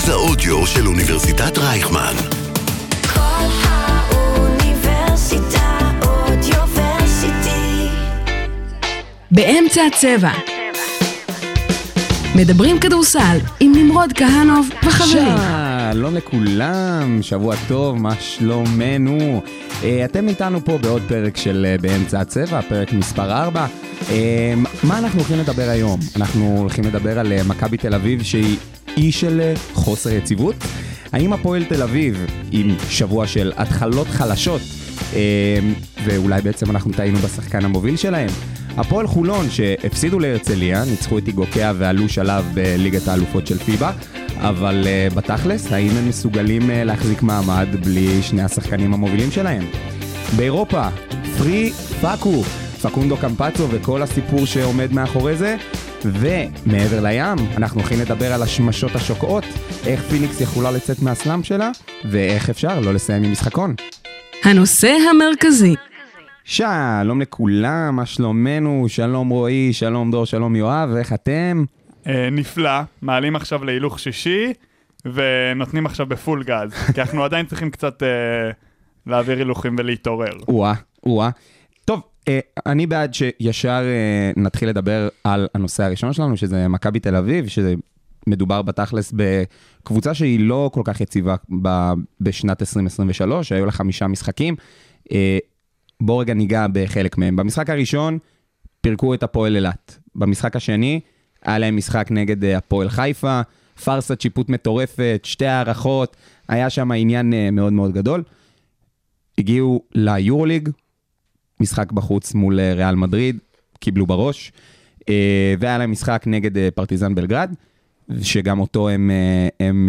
מרכז האודיו של אוניברסיטת רייכמן. כל האוניברסיטה אודיוורסיטי. באמצע הצבע. מדברים כדורסל עם נמרוד כהנוב וחברים. שלום לכולם, שבוע טוב, מה שלומנו? אה, אתם איתנו פה בעוד פרק של אה, באמצע הצבע, פרק מספר 4. מה אנחנו הולכים לדבר היום? אנחנו הולכים לדבר על אה, מכבי תל אביב שהיא אי של אה, חוסר יציבות. האם הפועל תל אביב עם שבוע של התחלות חלשות, אה, ואולי בעצם אנחנו טעינו בשחקן המוביל שלהם? הפועל חולון שהפסידו להרצליה, ניצחו את איגוקיה ועלו שלב בליגת האלופות של פיבה, אבל uh, בתכלס, האם הם מסוגלים uh, להחזיק מעמד בלי שני השחקנים המובילים שלהם? באירופה, פרי פאקו, פקונדו קמפצו וכל הסיפור שעומד מאחורי זה, ומעבר לים, אנחנו הולכים לדבר על השמשות השוקעות, איך פיניקס יכולה לצאת מהסלאם שלה, ואיך אפשר לא לסיים עם משחקון. הנושא המרכזי, שלום לכולם, מה שלומנו? שלום רועי, שלום דור, שלום יואב, איך אתם? אה, נפלא, מעלים עכשיו להילוך שישי, ונותנים עכשיו בפול גז, כי אנחנו עדיין צריכים קצת אה, להעביר הילוכים ולהתעורר. או-אה, או-אה. אה, אני בעד שישר אה, נתחיל לדבר על הנושא הראשון שלנו, שזה מכבי תל אביב, שזה מדובר בתכלס בקבוצה שהיא לא כל כך יציבה בשנת 2023, היו לה חמישה משחקים. אה, בואו רגע ניגע בחלק מהם. במשחק הראשון פירקו את הפועל אילת. במשחק השני היה להם משחק נגד הפועל חיפה, פארסת שיפוט מטורפת, שתי הערכות, היה שם עניין מאוד מאוד גדול. הגיעו ליורוליג, משחק בחוץ מול אה, ריאל מדריד, קיבלו בראש, אה, והיה להם משחק נגד אה, פרטיזן בלגרד, שגם אותו הם, הם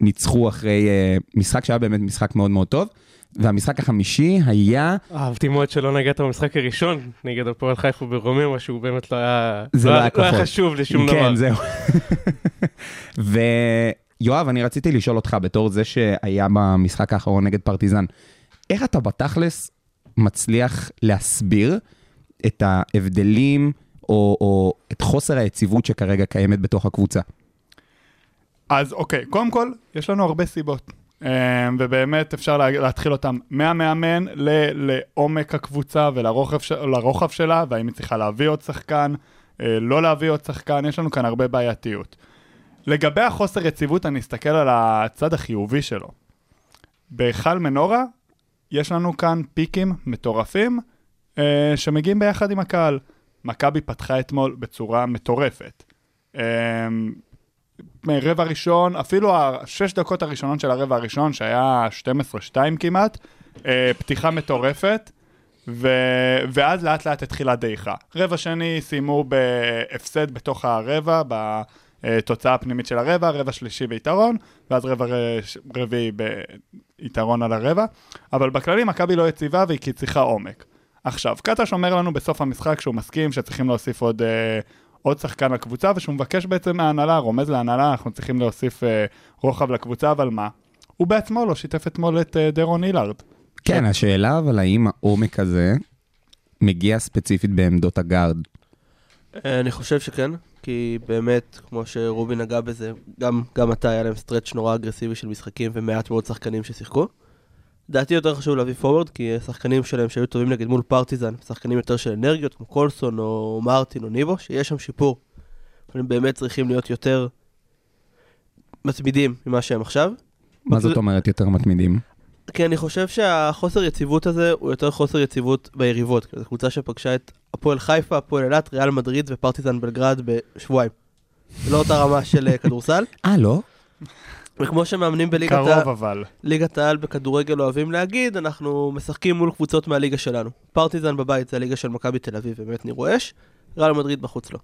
ניצחו אחרי משחק שהיה באמת משחק מאוד מאוד טוב. והמשחק החמישי היה, אהבתי מאוד שלא נגעת במשחק הראשון נגד הפועל חיפה ברוממה, שהוא באמת לא היה, זה לא היה לא היה כוחות. חשוב לשום דבר. כן, זהו. ויואב, אני רציתי לשאול אותך, בתור זה שהיה במשחק האחרון נגד פרטיזן, איך אתה בתכלס מצליח להסביר את ההבדלים או, או את חוסר היציבות שכרגע קיימת בתוך הקבוצה? אז אוקיי, קודם כל, יש לנו הרבה סיבות. אה, ובאמת אפשר לה, להתחיל אותם מהמאמן ל- לעומק הקבוצה ולרוחב שלה, והאם היא צריכה להביא עוד שחקן, אה, לא להביא עוד שחקן, יש לנו כאן הרבה בעייתיות. לגבי החוסר יציבות, אני אסתכל על הצד החיובי שלו. בהיכל מנורה, יש לנו כאן פיקים מטורפים אה, שמגיעים ביחד עם הקהל. מכבי פתחה אתמול בצורה מטורפת. אה, רבע ראשון, אפילו השש דקות הראשונות של הרבע הראשון, שהיה 12-2 כמעט, אה, פתיחה מטורפת, ו... ואז לאט לאט התחילה דעיכה. רבע שני סיימו בהפסד בתוך הרבע, בתוצאה הפנימית של הרבע, רבע שלישי ביתרון, ואז רבע רביעי ביתרון על הרבע, אבל בכללי מכבי לא יציבה והיא כי צריכה עומק. עכשיו, קטש אומר לנו בסוף המשחק שהוא מסכים שצריכים להוסיף עוד, אה, עוד שחקן לקבוצה, ושהוא מבקש בעצם מההנהלה, רומז להנהלה, אנחנו צריכים להוסיף אה, רוחב לקבוצה, אבל מה? הוא בעצמו לא שיתף אתמול את אה, דרון אילארד. כן, השאלה אבל האם העומק הזה מגיע ספציפית בעמדות הגארד? אה, אני חושב שכן, כי באמת, כמו שרובי נגע בזה, גם, גם אתה, היה להם stretch נורא אגרסיבי של משחקים ומעט מאוד שחקנים ששיחקו. לדעתי יותר חשוב להביא פורוורד, כי השחקנים שלהם שהיו טובים נגד מול פרטיזן, שחקנים יותר של אנרגיות, כמו קולסון או מרטין או ניבו, שיש שם שיפור. הם באמת צריכים להיות יותר מתמידים ממה שהם עכשיו. מה זאת אומרת יותר מתמידים? כי אני חושב שהחוסר יציבות הזה הוא יותר חוסר יציבות ביריבות. זו קבוצה שפגשה את הפועל חיפה, הפועל אילת, ריאל מדריד ופרטיזן בלגרד בשבועיים. זה לא אותה רמה של אה, כדורסל. אה, לא? וכמו שמאמנים בליגת קרוב ה- אבל. ליגת העל בכדורגל אוהבים להגיד, אנחנו משחקים מול קבוצות מהליגה שלנו. פרטיזן בבית זה הליגה של מכבי תל אביב ובאמת נראו אש, ריאל מדריד בחוץ לא.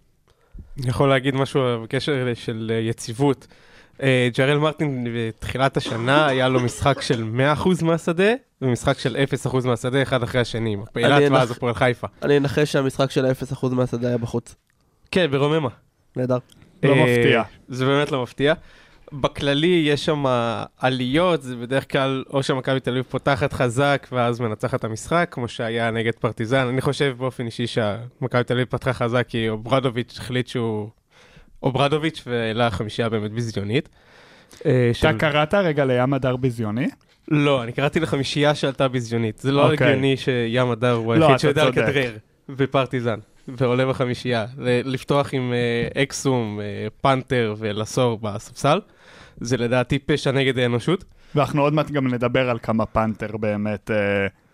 אני יכול להגיד משהו בקשר של אה, יציבות. אה, ג'רל מרטין בתחילת השנה היה לו משחק של 100% מהשדה, ומשחק של 0% מהשדה, אחד אחרי השני. אילת ואז הפועל חיפה. אני אנחש שהמשחק של ה-0% מהשדה היה בחוץ. כן, ברוממה. נהדר. לא אה, מפתיע. זה באמת לא מפתיע. בכללי יש שם עליות, זה בדרך כלל או שמכבי תל אביב פותחת חזק ואז מנצחת את המשחק, כמו שהיה נגד פרטיזן. אני חושב באופן אישי שמכבי תל אביב פתחה חזק כי אוברדוביץ' החליט שהוא... אוברדוביץ' והעלה חמישייה באמת ביזיונית. אה, אתה קראת רגע לים הדר ביזיוני? לא, אני קראתי לחמישייה שעלתה בזיונית. זה לא אוקיי. הגיוני שים הדר הוא לא, היחיד שיודע. לכדרר בפרטיזן, ועולה בחמישייה. לפתוח עם אה, אקסום, אה, פנתר ולסור בספסל, זה לדעתי פשע נגד האנושות. ואנחנו עוד מעט גם נדבר על כמה פנתר באמת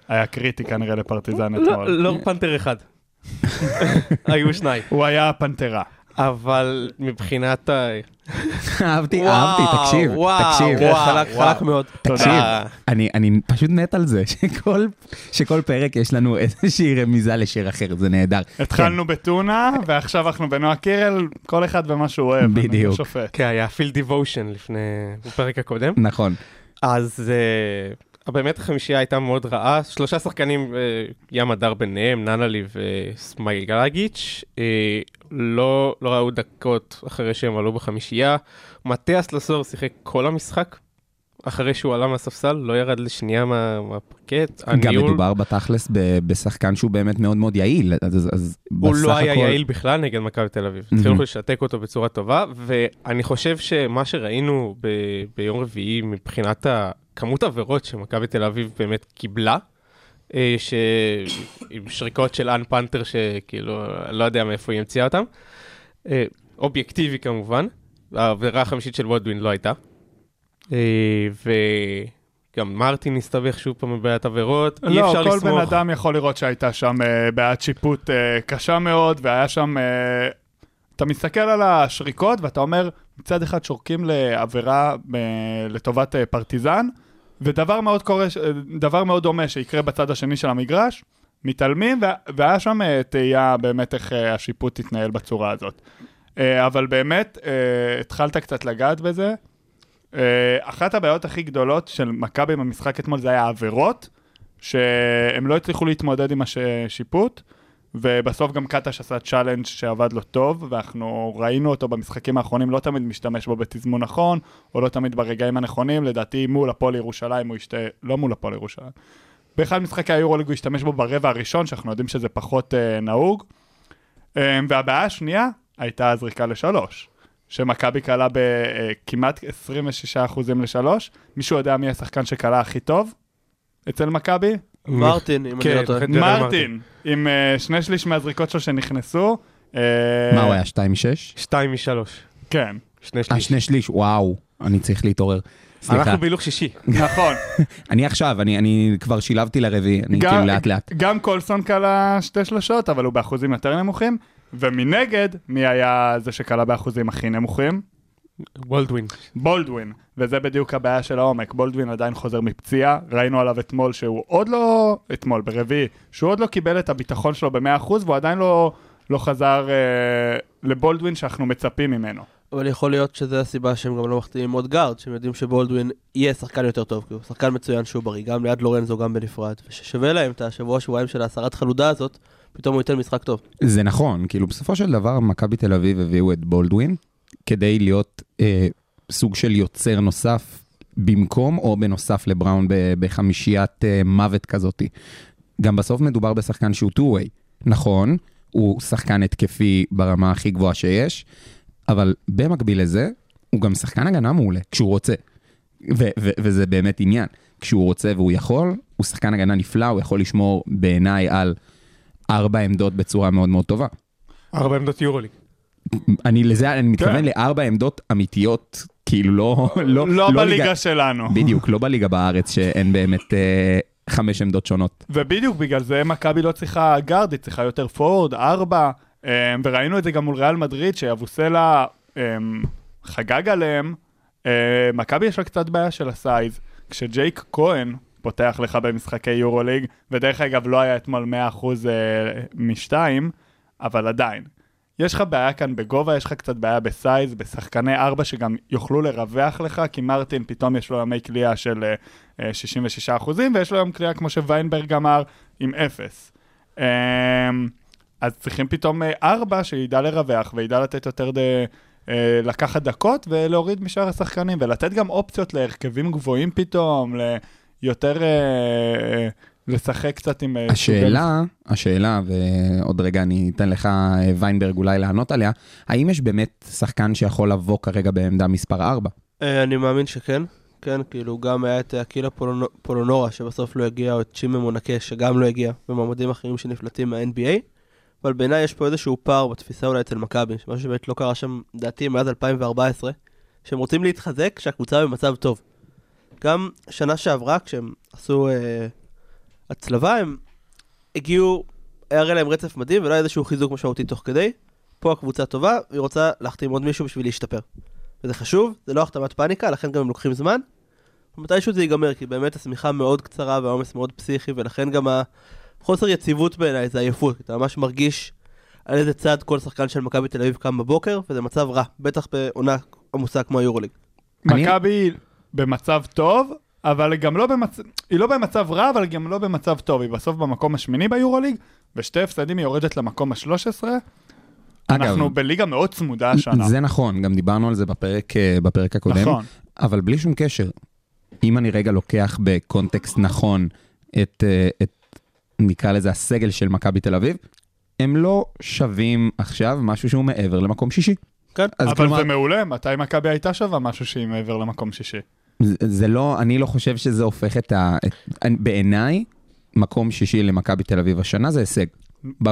היה קריטי כנראה לפרטיזן לא, אתמול. לא פנתר אחד. היו שניים. הוא היה הפנתרה. אבל מבחינת ה... אהבתי, אהבתי, תקשיב, תקשיב. וואו, חלק. חלק מאוד. תקשיב. אני, אני פשוט מת על זה, שכל, פרק יש לנו איזושהי רמיזה לשיר אחר, זה נהדר. התחלנו בטונה, ועכשיו אנחנו בנועה קירל, כל אחד ומה שהוא אוהב. בדיוק. כן, היה פיל דיבושן לפני, בפרק הקודם. נכון. אז uh, באמת החמישייה הייתה מאוד רעה, שלושה שחקנים, uh, ים הדר ביניהם, ננלי וסמייגלגיץ', uh, לא, לא ראו דקות אחרי שהם עלו בחמישייה. מתיאס לסור שיחק כל המשחק, אחרי שהוא עלה מהספסל, לא ירד לשנייה מה, מהפרקט. גם הניהול- מדובר בתכלס ב- בשחקן שהוא באמת מאוד מאוד יעיל, אז, אז הוא בסך לא היה הכל- יעיל בכלל נגד מכבי תל אביב. התחילו לשתק אותו בצורה טובה, ואני חושב שמה שראינו ב- ביום רביעי מבחינת כמות עבירות שמכבי תל אביב באמת קיבלה, אה, ש... עם שריקות של אן פנתר שכאילו, לא יודע מאיפה היא המציאה אותם. אה, אובייקטיבי כמובן, העבירה החמישית של וודווין לא הייתה. אה, וגם מרטין הסתבך שוב פעם בבעיית עבירות, אי לא, אפשר כל לסמוך. בן אדם יכול לראות שהייתה שם אה, בעיית שיפוט אה, קשה מאוד, והיה שם... אתה מסתכל על השריקות ואתה אומר, מצד אחד שורקים לעבירה לטובת פרטיזן, ודבר מאוד, קורה, דבר מאוד דומה שיקרה בצד השני של המגרש, מתעלמים, וה- והיה שם תהייה באמת איך השיפוט התנהל בצורה הזאת. אבל באמת, התחלת קצת לגעת בזה. אה, אחת הבעיות הכי גדולות של מכבי במשחק אתמול זה היה העבירות, שהם לא הצליחו להתמודד עם השיפוט, ובסוף גם קטש עשה challenge שעבד לו טוב, ואנחנו ראינו אותו במשחקים האחרונים, לא תמיד משתמש בו בתזמון נכון, או לא תמיד ברגעים הנכונים, לדעתי מול הפועל ירושלים הוא ישתה, לא מול הפועל ירושלים. באחד משחקי היורוליג הוא השתמש בו ברבע הראשון, שאנחנו יודעים שזה פחות אה, נהוג. אה, והבעיה השנייה הייתה הזריקה לשלוש, שמכבי קלה בכמעט 26% לשלוש. מישהו יודע מי השחקן שקלה הכי טוב אצל מכבי? מרטין, אם אני כן, לא טועה. מרטין, עם אה, שני שליש מהזריקות שלו שנכנסו. אה, מה הוא היה, 2-6? שתיים משלוש, כן, שני אה, שליש. שני שליש, וואו, אני צריך להתעורר. סליחה, אנחנו בהילוך שישי. נכון. אני עכשיו, אני, אני כבר שילבתי לרביעי, אני גם- כאילו לאט לאט. גם קולסון קלה שתי שלשות, אבל הוא באחוזים יותר נמוכים. ומנגד, מי היה זה שקלה באחוזים הכי נמוכים? וולדווין. בולדווין, וזה בדיוק הבעיה של העומק. בולדווין עדיין חוזר מפציעה, ראינו עליו אתמול שהוא עוד לא, אתמול, ברביעי, שהוא עוד לא קיבל את הביטחון שלו ב-100% והוא עדיין לא, לא חזר אה, לבולדווין שאנחנו מצפים ממנו. אבל יכול להיות שזה הסיבה שהם גם לא מחתימים עוד גארד, שהם יודעים שבולדווין יהיה שחקן יותר טוב, כי הוא שחקן מצוין שהוא בריא, גם ליד לורנזו, גם בנפרד, וששווה להם את השבוע שבועיים של ההסרת חלודה הזאת, פתאום הוא ייתן משחק טוב. זה נכון, כאילו בסופו של דבר מכבי תל אביב הביאו את בולדווין כדי להיות אה, סוג של יוצר נוסף במקום או בנוסף לבראון בחמישיית אה, מוות כזאתי. גם בסוף מדובר בשחקן שהוא two-way. נכון, הוא שחקן התקפי ברמה הכי גבוהה שיש, אבל במקביל לזה, הוא גם שחקן הגנה מעולה, כשהוא רוצה. ו- ו- וזה באמת עניין. כשהוא רוצה והוא יכול, הוא שחקן הגנה נפלא, הוא יכול לשמור בעיניי על ארבע עמדות בצורה מאוד מאוד טובה. ארבע עמדות יורוליג. אני לזה, אני מתכוון כן. לארבע עמדות אמיתיות, כאילו לא... לא, לא ליגה- בליגה שלנו. בדיוק, לא בליגה בארץ שאין באמת אה, חמש עמדות שונות. ובדיוק בגלל זה מכבי לא צריכה גארד, היא צריכה יותר פורוורד, ארבע, אמ, וראינו את זה גם מול ריאל מדריד, שיבוסלה אמ, חגג עליהם. אמ, מכבי יש לה קצת בעיה של ה size. כשג'ייק כהן פותח לך במשחקי יורוליג, ודרך אגב לא היה אתמול 100% אה, משתיים, אבל עדיין. יש לך בעיה כאן בגובה, יש לך קצת בעיה ב size, בשחקני ארבע שגם יוכלו לרווח לך, כי מרטין פתאום יש לו ימי קליעה של אה, אה, 66 אחוזים, ויש לו יום קליעה כמו שוויינברג אמר, עם אפס. אמ, אז צריכים פתאום אה, ארבע שידע לרווח וידע לתת יותר ד... אה, לקחת דקות ולהוריד משאר השחקנים, ולתת גם אופציות להרכבים גבוהים פתאום, ליותר... אה, לשחק קצת עם... אה, השאלה, השאלה, ועוד רגע אני אתן לך, אה, ויינברג, אולי לענות עליה, האם יש באמת שחקן שיכול לבוא כרגע בעמדה מספר 4? אה, אני מאמין שכן. כן, כאילו גם היה את אקילה פולונו- פולונורה שבסוף לא הגיע, או את צ'ימה מונקה שגם לא הגיע, ומועמדים אחרים שנפלטים מה-NBA. אבל בעיניי יש פה איזשהו פער בתפיסה אולי אצל מכבי, משהו שבאמת לא קרה שם, לדעתי, מאז 2014, שהם רוצים להתחזק כשהקבוצה במצב טוב. גם שנה שעברה, כשהם עשו אה, הצלבה, הם הגיעו, היה הרי להם רצף מדהים ולא היה איזשהו חיזוק משמעותי תוך כדי. פה הקבוצה טובה, והיא רוצה להחתים עוד מישהו בשביל להשתפר. וזה חשוב, זה לא החתמת פאניקה, לכן גם הם לוקחים זמן. ומתישהו זה ייגמר, כי באמת השמיכה מאוד קצרה והעומס מאוד פסיכי, ולכן גם החוסר יציבות בעיניי זה עייפות. אתה ממש מרגיש על איזה צד כל שחקן של מכבי תל אביב קם בבוקר, וזה מצב רע, בטח בעונה עמוסה כמו היורוליג. מכבי במצב טוב, אבל גם לא במצב, היא לא במצב רע, אבל גם לא במצב טוב. היא בסוף במקום השמיני ביורוליג, ושתי הפסדים היא יורדת למקום ה-13. אגב, אנחנו בליגה מאוד צמודה השנה. זה נכון, גם דיברנו על זה בפרק, אה, בפרק הקודם. נכון. אבל בלי שום קשר, אם אני רגע לוקח בקונטקסט נכון את, אה, את נקרא לזה הסגל של מכבי תל אביב, הם לא שווים עכשיו משהו שהוא מעבר למקום שישי. כן. אבל כלומר, זה מעולה, מתי מכבי הייתה שווה משהו שהיא מעבר למקום שישי? זה, לא, אני לא חושב שזה הופך את ה... בעיניי, מקום שישי למכבי תל אביב השנה זה הישג.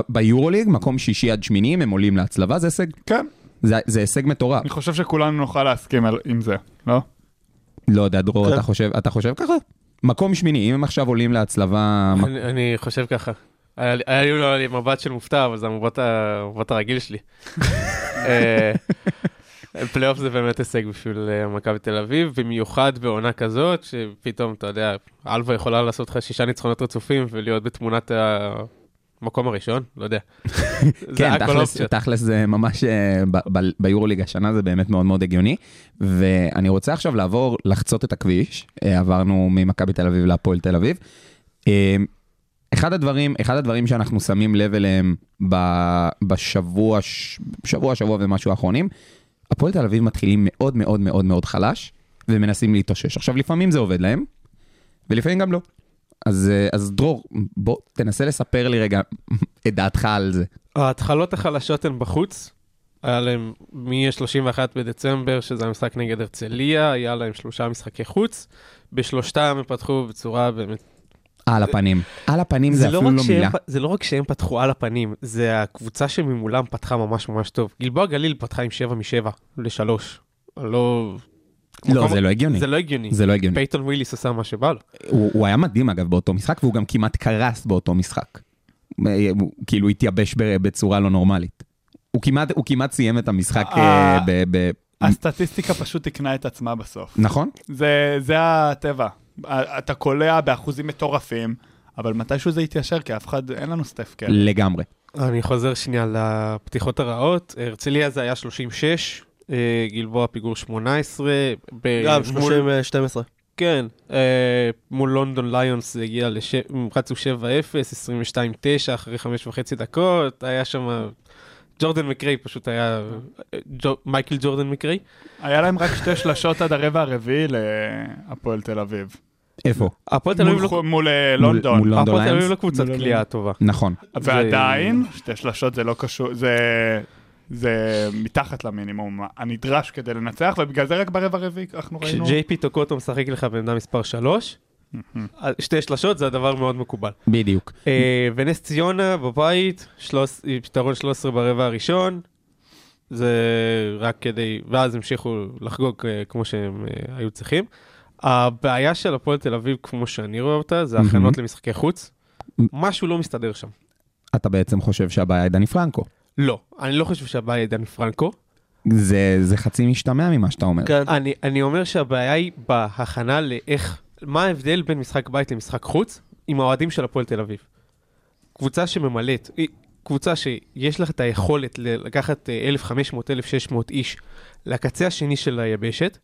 ביורוליג, מקום שישי עד שמיני, אם הם עולים להצלבה, זה הישג. כן, זה, זה הישג מטורף. אני חושב שכולנו נוכל להסכים על- עם זה, לא? לא יודע, דרור, כן. אתה חושב, אתה חושב ככה? מקום שמיני, אם הם עכשיו עולים להצלבה... אני, אני חושב ככה. היה לי- היה לי מבט של מופתע, אבל זה המבט, הרגיל שלי. פלייאוף זה באמת הישג בשביל אה, מכבי תל אביב, במיוחד בעונה כזאת, שפתאום, אתה יודע, אלווה יכולה לעשות לך שישה ניצחונות רצופים ולהיות בתמונת המקום הראשון, לא יודע. כן, תכלס. תכלס זה ממש, אה, ביורוליג השנה זה באמת מאוד מאוד הגיוני. ואני רוצה עכשיו לעבור, לחצות את הכביש, אה, עברנו ממכבי תל אביב להפועל תל אביב. אחד הדברים, אחד הדברים שאנחנו שמים לב אליהם בשבוע, שבוע, שבוע ומשהו האחרונים, הפועל תל אביב מתחילים מאוד מאוד מאוד מאוד חלש, ומנסים להתאושש. עכשיו, לפעמים זה עובד להם, ולפעמים גם לא. אז, אה, אז דרור, בוא תנסה לספר לי רגע את דעתך על זה. ההתחלות החלשות הן בחוץ. היה להם מ-31 בדצמבר, שזה המשחק נגד הרצליה, היה להם שלושה משחקי חוץ. בשלושתם הם פתחו בצורה באמת... על הפנים. על הפנים זה לא אפילו רק לא שהם מילה. זה לא רק שהם פתחו על הפנים, זה הקבוצה שממולם פתחה ממש ממש טוב. גלבוע גליל פתחה עם 7 מ-7 ל-3. לא... לא, מקום- זה לא הגיוני. זה לא הגיוני. זה לא הגיוני. פייתון וויליס עשה מה שבא לו. הוא הוא היה מדהים אגב באותו משחק, והוא גם כמעט קרס באותו משחק. אה, הוא כאילו התייבש בצורה לא נורמלית. הוא כמעט, הוא כמעט סיים את המשחק אה, אה, ב... ב- הסטטיסטיקה פשוט תקנה את עצמה בסוף. נכון? זה, זה הטבע. אתה קולע באחוזים מטורפים, אבל מתישהו זה יתיישר, כי אף אחד, אין לנו סטף כאלה. לגמרי. אני חוזר שנייה לפתיחות הרעות. הרצליה זה היה 36, אה, גלבוע פיגור 18. ב- גם מול- 30-12. כן, אה, מול לונדון ליונס זה הגיע. הם רצו 7-0, 22-9 אחרי חמש וחצי דקות, היה שם... ג'ורדן מקריי פשוט היה... אה, ג'ו... מייקל ג'ורדן מקריי. היה להם רק שתי שלשות עד הרבע הרביעי להפועל תל אביב. איפה? הפועל תל אביב מול, לא... חו- מול אה, לונדון. מול לונדון הפועל תל אביב? לא קבוצת כליאה טובה. נכון. ועדיין, שתי שלשות זה לא קשור, זה, זה מתחת למינימום הנדרש כדי לנצח, ובגלל זה רק ברבע הרביעי אנחנו ראינו. כשג'יי פי טוקוטו משחק לך בעמדה מספר 3, שתי שלשות זה הדבר מאוד מקובל. בדיוק. אה, ונס ציונה בבית, יתרון 13 ברבע הראשון, זה רק כדי, ואז המשיכו לחגוג אה, כמו שהם אה, היו צריכים. הבעיה של הפועל תל אביב, כמו שאני רואה אותה, זה. הכנות למשחקי חוץ. משהו לא מסתדר שם. אתה בעצם חושב שהבעיה היא דני פרנקו. לא, אני לא חושב שהבעיה היא דני פרנקו. זה, זה חצי משתמע ממה שאתה אומר. כן. אני, אני אומר שהבעיה היא בהכנה לאיך, מה ההבדל בין משחק בית למשחק חוץ עם האוהדים של הפועל תל אביב. קבוצה שממלאת, קבוצה שיש לך את היכולת לקחת אה, 1,500-1,600 איש לקצה השני של היבשת,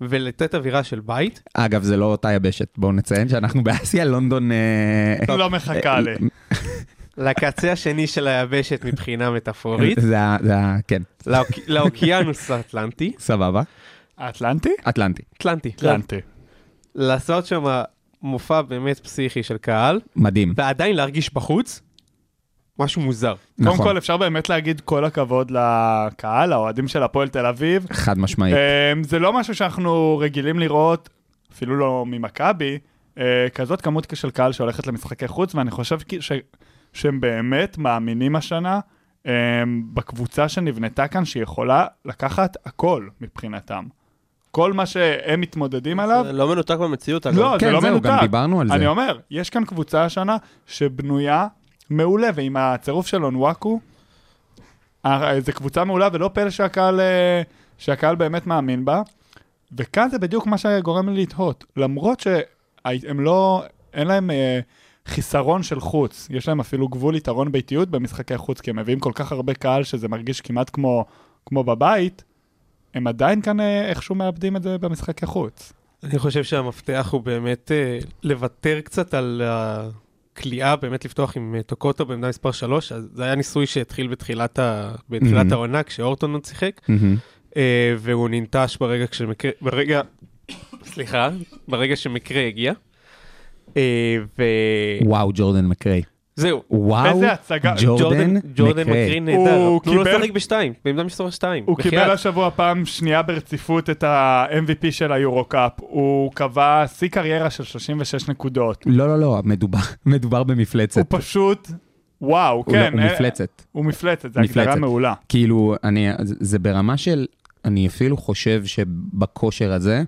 ולתת אווירה של בית, אגב, זה לא אותה יבשת. בואו נציין שאנחנו באסיה, לונדון... אה, לא מחכה לי. לקצה השני של היבשת מבחינה מטאפורית, זה ה... כן, לאוק- לאוקיינוס האטלנטי, סבבה. האטלנטי? אטלנטי. אטלנטי, אטלנטי. לעשות שם מופע באמת פסיכי של קהל, מדהים. ועדיין להרגיש בחוץ, משהו מוזר. קודם נכון. כל, אפשר באמת להגיד כל הכבוד לקהל, האוהדים של הפועל תל אביב. חד משמעית. אמ, זה לא משהו שאנחנו רגילים לראות, אפילו לא ממכבי, אה, כזאת כמות של קהל שהולכת למשחקי חוץ, ואני חושב ש- שהם באמת מאמינים השנה אמ, בקבוצה שנבנתה כאן, שהיא יכולה לקחת הכל מבחינתם. כל מה שהם מתמודדים עליו, זה לא מנותק במציאות, אגב. לא, זה כן, לא זהו, מנותק. גם דיברנו על זה. אני אומר, יש כאן קבוצה השנה שבנויה מעולה, ועם הצירוף של אונוואקו, אה, זו קבוצה מעולה, ולא פלא שהקהל, אה, שהקהל באמת מאמין בה. וכאן זה בדיוק מה שגורם לי לתהות. למרות שהם לא, אין להם אה, חיסרון של חוץ, יש להם אפילו גבול יתרון ביתיות במשחקי חוץ, כי הם מביאים כל כך הרבה קהל שזה מרגיש כמעט כמו, כמו בבית, הם עדיין כאן אה, איכשהו מאבדים את זה במשחקי חוץ. אני חושב שהמפתח הוא באמת אה, לוותר קצת על הכליאה, באמת לפתוח עם אה, טוקוטו בעמדה מספר 3, אז זה היה ניסוי שהתחיל בתחילת, ה... בתחילת Mhm. העונה, כשאורטון עוד שיחק, מהמם. אה, והוא ננטש ברגע כשמקרה, ברגע, סליחה, ברגע שמקרה הגיע. אה, וואו, ג'ורדן מקריי. וזהו, וואו, איזה הצגה. ג'ורדן ג'ורדן מקריי. מקרין נהדר, הוא תנו לו קיבל- לשחק בשתיים, בעמדה מספר 2, הוא קיבל השבוע פעם שנייה ברציפות את ה-MVP של היורו-קאפ. הוא קבע שיא קריירה של 36 נקודות. לא, לא, לא, מדובר- מדובר במפלצת. הוא פשוט, וואו, הוא כן. לא- אה, הוא מפלצת. הוא מפלצת, זו הגדרה. מעולה. כאילו, אני, זה זה ברמה של, אני אפילו חושב שבכושר הזה,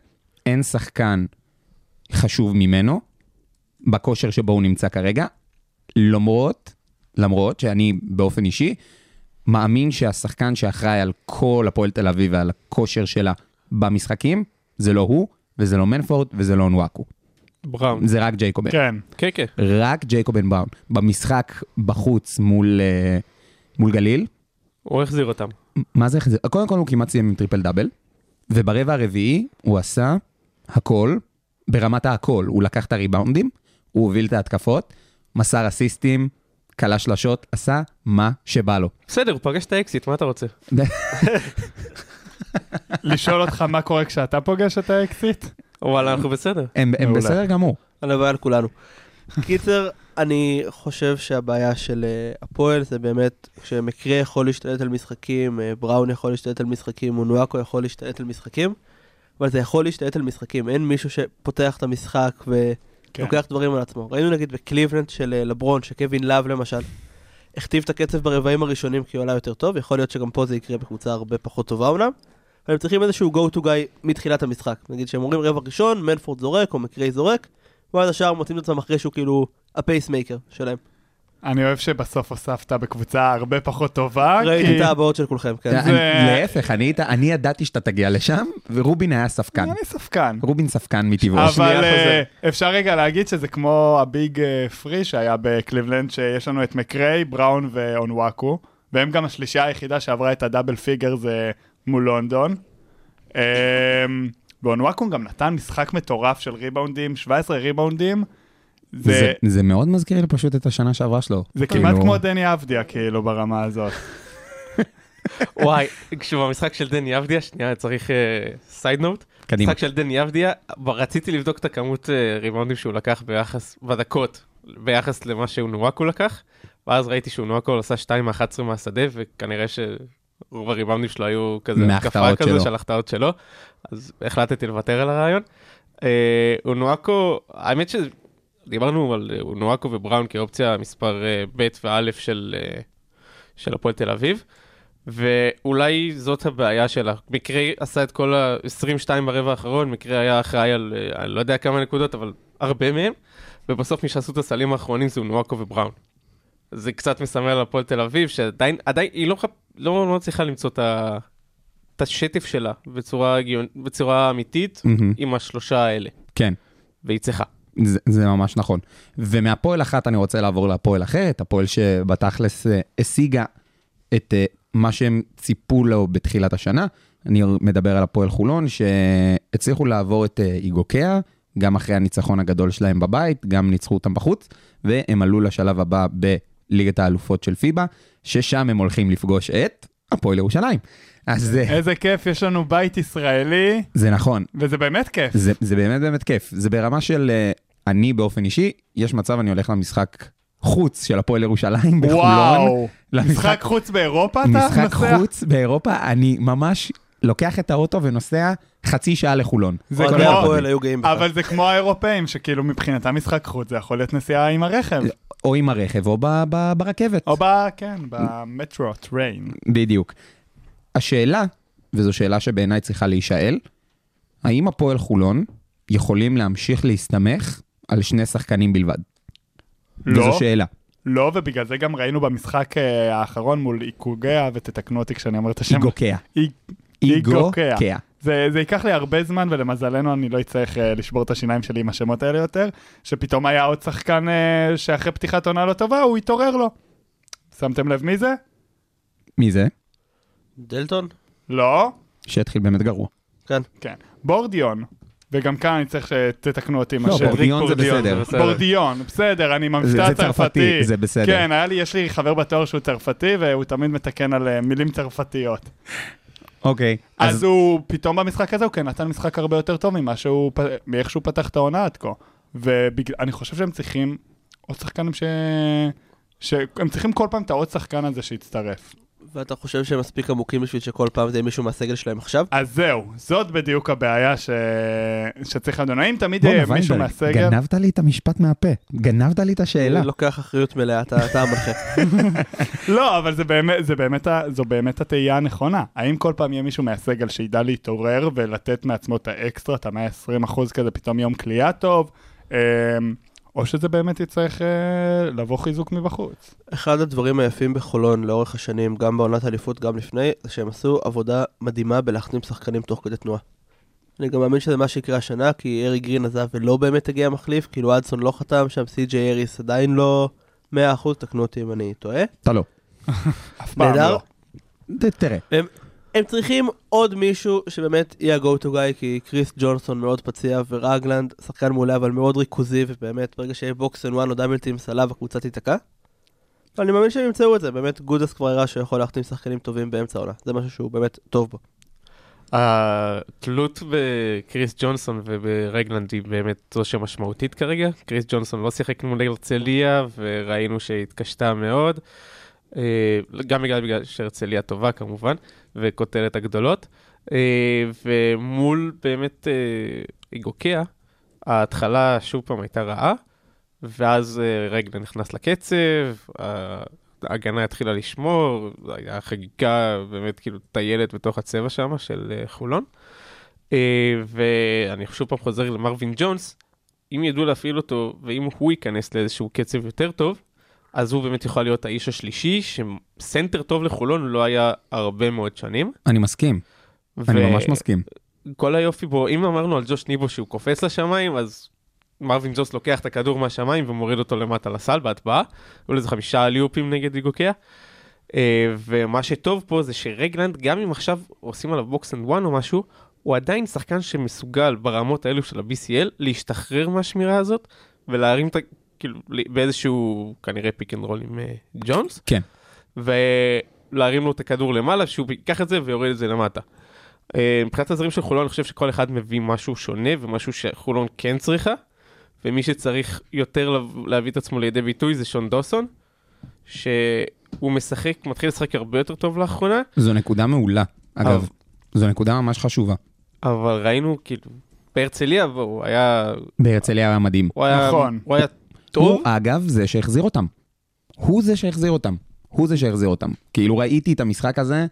אין שחקן חשוב ממנו, בכושר שבו הוא נמצא כרגע, למרות, למרות שאני באופן אישי, מאמין שהשחקן שאחראי על כל הפועל תל אביב ועל הכושר שלה במשחקים, זה לא הוא, וזה לא מנפורד, וזה לא אונוואקו. בראון. זה רק ג'ייקובן. כן. כן, כן. רק ג'ייקובן בראון. במשחק בחוץ מול, אה, מול גליל, הוא החזיר אותם. מה זה החזיר? קודם כל הוא כמעט סיים עם טריפל דאבל, וברבע הרביעי הוא עשה הכל, ברמת ההכל. הוא לקח את הריבאונדים, הוא הוביל את ההתקפות, מסר אסיסטים, קלע שלשות, עשה מה שבא לו. בסדר, הוא פגש את האקסית, מה אתה רוצה? לשאול אותך מה קורה כשאתה פוגש את האקסית? וואלה, אנחנו בסדר. הם, הם. בסדר גמור. הלוואי על כולנו. קיצר, אני חושב שהבעיה של אה, הפועל זה באמת שמקריי יכול להשתלט על משחקים, אה, בראון יכול להשתלט על משחקים, אונואקו יכול להשתלט על משחקים, אבל זה יכול להשתלט על משחקים. אין מישהו שפותח את המשחק כן. ולוקח דברים על עצמו. ראינו נגיד בקליבלנד של אה, לברון, שקווין לאב למשל, הכתיב את הקצב ברבעים הראשונים כי הוא עלה יותר טוב, יכול להיות שגם פה זה יקרה בקבוצה הרבה פחות טובה אומנם. אבל הם צריכים איזשהו go to guy מתחילת המשחק. נגיד שהם אומרים רבע ראשון, מנפורד זורק או מקריי זורק, ואז השאר מוצאים את עצמם אחרי שהוא כאילו ה pacemaker שלהם. אני אוהב שבסוף הוספת בקבוצה הרבה פחות טובה. ראיתי את הבעות של כולכם, כן. להפך, אני, ידעתי שאתה תגיע לשם, ורובין היה ספקן. אני ספקן. רובין ספקן מטבעו. אבל אה. אפשר רגע להגיד שזה כמו ה Big Three שהיה בקליבלנד, שיש לנו את מקריי, בראון ואונוואקו, והם גם השלישייה היחידה שעברה את ה double figure זה מול לונדון. אמ, ואונוואקו גם נתן משחק מטורף של ריבאונדים, 17 ריבאונדים. זה, זה, זה מאוד מזכיר לי פשוט את השנה שעברה שלו. זה כאילו- כמעט כמו דני אבדיה, כאילו, ברמה הזאת. וואי, כשבמשחק של דני אבדיה, שנייה, צריך side note. קדימה. משחק של דני אבדיה, רציתי לבדוק את הכמות אה, ריבאונדים שהוא לקח ביחס, בדקות, ביחס למה שאונואקו לקח, ואז ראיתי שאונואקו עשה 2 מ-11 מהשדה, וכנראה שרוב הריבאונדים שלו היו כזה התקפה כזה. של החטאות שלו, אז החלטתי לוותר על הרעיון. אה, אונואקו, האמת שדיברנו על אה, אונואקו ובראון כאופציה מספר אה, ב' וא' של, אה, של הפועל תל אביב. ואולי זאת הבעיה שלה. מקרה עשה את כל ה-22 ברבע האחרון, מקרה היה אחראי על, אני לא יודע כמה נקודות, אבל הרבה מהם, ובסוף מי שעשו את הסלים האחרונים זה נואקו ובראון. זה קצת מסמל על הפועל תל אביב, שעדיין, עדיין, היא לא, חפ- לא, לא מצליחה למצוא את, ה, את השטף שלה בצורה, הגיון, בצורה אמיתית מהמם. עם השלושה האלה, כן. והיא צריכה. זה, זה ממש נכון. ומהפועל אחת אני רוצה לעבור להפועל אחרת, הפועל שבתכלס אה, השיגה את אה, מה שהם ציפו לו בתחילת השנה. אני מדבר על הפועל חולון, שהצליחו לעבור את אה, איגוקea, גם אחרי הניצחון הגדול שלהם בבית, גם ניצחו אותם בחוץ, והם עלו לשלב הבא בליגת האלופות של פיבה, ששם הם הולכים לפגוש את הפועל ירושלים. אז זה, איזה כיף, יש לנו בית ישראלי, זה נכון, וזה באמת כיף. זה, זה באמת באמת כיף. זה ברמה של, אני באופן אישי, יש מצב אני הולך למשחק חוץ של הפועל ירושלים בחולון. וואו, למשחק- משחק חוץ באירופה אתה משחק נוסע? חוץ באירופה, אני ממש לוקח את האוטו ונוסע חצי שעה לחולון. זה כמו- הפועל היו גאים בך. אבל זה כמו האירופאים, שכאילו מבחינתם משחק חוץ, זה יכול להיות נסיעה עם הרכב. או עם הרכב או ב- ב- ברכבת. או ב... כן, במטרו, טריין. בדיוק. השאלה, וזו שאלה שבעיניי צריכה להישאל, האם הפועל חולון יכולים להמשיך להסתמך על שני שחקנים בלבד? לא, וזו שאלה. לא, ובגלל זה גם ראינו במשחק אה, האחרון מול איקוגיה, ותתקנו אותי כשאני אומר את השם. איגוקיה. אי- איגוקיה. איגוקיה. זה, זה ייקח לי הרבה זמן, ולמזלנו אני לא אצטרך uh, לשבור את השיניים שלי עם השמות האלה יותר, שפתאום היה עוד שחקן uh, שאחרי פתיחת עונה לא טובה, הוא התעורר לו. שמתם לב מי זה? מי זה? דלטון? לא. שהתחיל באמת גרוע. כן. כן. בורדיון. וגם כאן אני צריך שתתקנו אותי עם לא. בורדיון זה בסדר. בורדיון, בסדר, אני ממבטא זה צרפתי. זה בסדר. כן, היה לי, יש לי חבר בתואר שהוא צרפתי, והוא תמיד מתקן על אה, מילים צרפתיות. אוקיי. אז, אז הוא, פתאום במשחק הזה הוא כן נתן משחק הרבה יותר טוב ממה שהוא, מאיך שהוא פתח את העונה עד כה. ואני חושב שהם צריכים עוד שחקנים ש... שהם צריכים כל פעם את העוד שחקן הזה שיצטרף. ואתה חושב שהם מספיק עמוקים בשביל שכל פעם זה יהיה מישהו מהסגל שלהם עכשיו? אז זהו, זאת בדיוק הבעיה ש... שצריך לדון. האם תמיד יהיה מישהו מהסגל? גנבת לי את המשפט מהפה. גנבת לי את השאלה. אני לוקח אחריות מלאה, אתה אתה המנחה. לא, אבל זה באמת, זה באמת, זו באמת התהייה הנכונה. האם כל פעם יהיה מישהו מהסגל שידע להתעורר ולתת מעצמו את האקסטרה, את ה-120 אחוז כזה, פתאום יום כליאה טוב, אמ, או שזה באמת יצטרך אה, לבוא חיזוק מבחוץ. אחד הדברים היפים בחולון לאורך השנים, גם בעונת האליפות, גם לפני, זה שהם עשו עבודה מדהימה בלהחתים שחקנים תוך כדי תנועה. אני גם מאמין שזה מה שיקרה השנה, כי ארי גרין עזב ולא באמת הגיע מחליף, כאילו אדסון לא חתם שם, סי.ג'יי אריס עדיין לא 100%, תקנו אותי אם אני טועה. אתה לא. אף פעם נהדר. לא. ת- תראה. הם צריכים עוד מישהו שבאמת יהיה ה-go to guy, כי קריס ג'ונסון מאוד פציע, ורגלנד, שחקן מעולה, אבל מאוד ריכוזי, ובאמת, ברגע שיהיה box and one או double team עליו, הקבוצה תיתקע. אני מאמין שהם ימצאו את זה, באמת, גודס כבר הראה שהוא יכול להחתים שחקנים טובים באמצע העונה. זה משהו שהוא באמת טוב בו. התלות בקריס ג'ונסון וברגלנד היא באמת זו שמשמעותית כרגע. קריס ג'ונסון לא שיחק מול הרצליה וראינו שהתקשתה מאוד. אה, גם בגלל, בגלל שהרצליה טובה כמובן, וכותרת הגדולות. אה, ומול באמת אה, איגוקיה, ההתחלה שוב פעם הייתה רעה, ואז אה, רגלנד נכנס לקצב, ההגנה התחילה לשמור, הייתה חגיגה באמת כאילו טיילת בתוך הצבע שם של אה, חולון. אה, ואני שוב פעם חוזר למרווין ג'ונס, אם ידעו להפעיל אותו, ואם הוא ייכנס לאיזשהו קצב יותר טוב, אז הוא באמת יכול להיות האיש השלישי, שסנטר טוב לחולון לא היה הרבה מאוד שנים. אני מסכים. אני ממש מסכים. כל היופי בו, אם אמרנו על ג'וש ניבו שהוא קופץ לשמיים, אז מרווין ג'ונס לוקח את הכדור מהשמיים ומוריד אותו למטה לסל בהטבעה. היו לזה חמישה אלי-הופים נגד איגוקיה. אה, ומה שטוב פה זה שרגלנד, גם אם עכשיו עושים עליו box and one או משהו, הוא עדיין שחקן שמסוגל ברמות האלו של ה-BCL להשתחרר מהשמירה הזאת ולהרים את ה... כאילו באיזשהו כנראה pick and roll עם אה, ג'ונס. כן. ולהרים לו את הכדור למעלה, שהוא ייקח את זה ויוריד את זה למטה. אה, מבחינת הזרים של חולון, אני חושב שכל אחד מביא משהו שונה ומשהו שחולון כן צריכה, ומי שצריך יותר להביא את עצמו לידי ביטוי זה שון דוסון, שהוא משחק, מתחיל לשחק הרבה יותר טוב לאחרונה, זו נקודה מעולה. אגב, אבל- זו נקודה ממש חשובה. אבל ראינו כאילו, בהרצליה הוא היה, בהרצליה היה מדהים. הוא היה, נכון. הוא היה טוב, הוא, אגב, זה שהחזיר אותם. הוא זה שהחזיר אותם. הוא זה שהחזיר אותם. כאילו ראיתי את המשחק הזה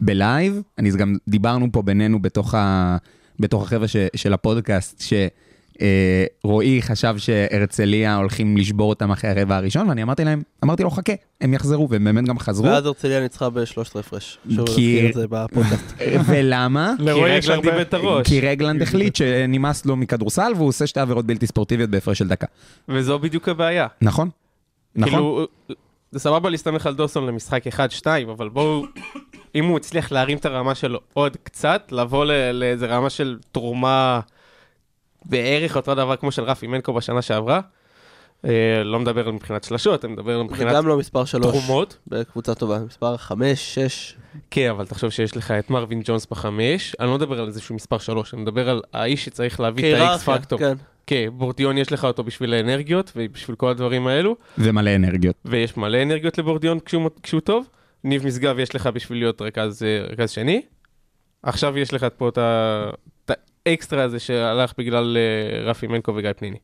בלייב, אני גם דיברנו פה בינינו בתוך, ה, בתוך החבר'ה ש, של הפודקאסט, שרועי חשב שהרצליה הולכים לשבור אותם אחרי הרבע הראשון, ואני אמרתי להם, אמרתי לו חכה, הם יחזרו, והם באמת גם חזרו. ואז הרצליה ניצחה בשלושת הפרש. שהוא כי-. ולמה? לרועי יש הרבה- את הראש, כי רגלנד החליט שנמאס לו מכדורסל והוא עושה שתי עבירות בלתי ספורטיביות בהפרש של דקה. וזו בדיוק הבעיה. נכון? נכון? כאילו, זה סבבה להסתמך על דוסון למשחק 1-2, אבל בואו, אם הוא הצליח להרים את הרמה שלו עוד קצת, לבוא לאיזה רמה של תרומה בערך אותו דבר כמו של רפי מנקו בשנה שעברה, אה, לא מדבר על מבחינת שלשות, אני מדבר על זה מבחינת גם לא מספר שלוש תרומות. בקבוצה טובה, מספר חמש, שש. כן, אבל תחשוב שיש לך את מרווין ג'ונס בחמש, אני לא מדבר על איזשהו מספר שלוש, אני מדבר על האיש שצריך להביא את האקס פקטור. כן. כן, בורדיון יש לך אותו בשביל האנרגיות ובשביל כל הדברים האלו, ומלא אנרגיות. ויש מלא אנרגיות לבורדיון כשהוא, כשהוא טוב. ניב משגב יש לך בשביל להיות רכז, אה, רכז שני. עכשיו יש לך פה את ה- את האקסטרה הזה שהלך בגלל אה, רפי מנקו וגיא פניני.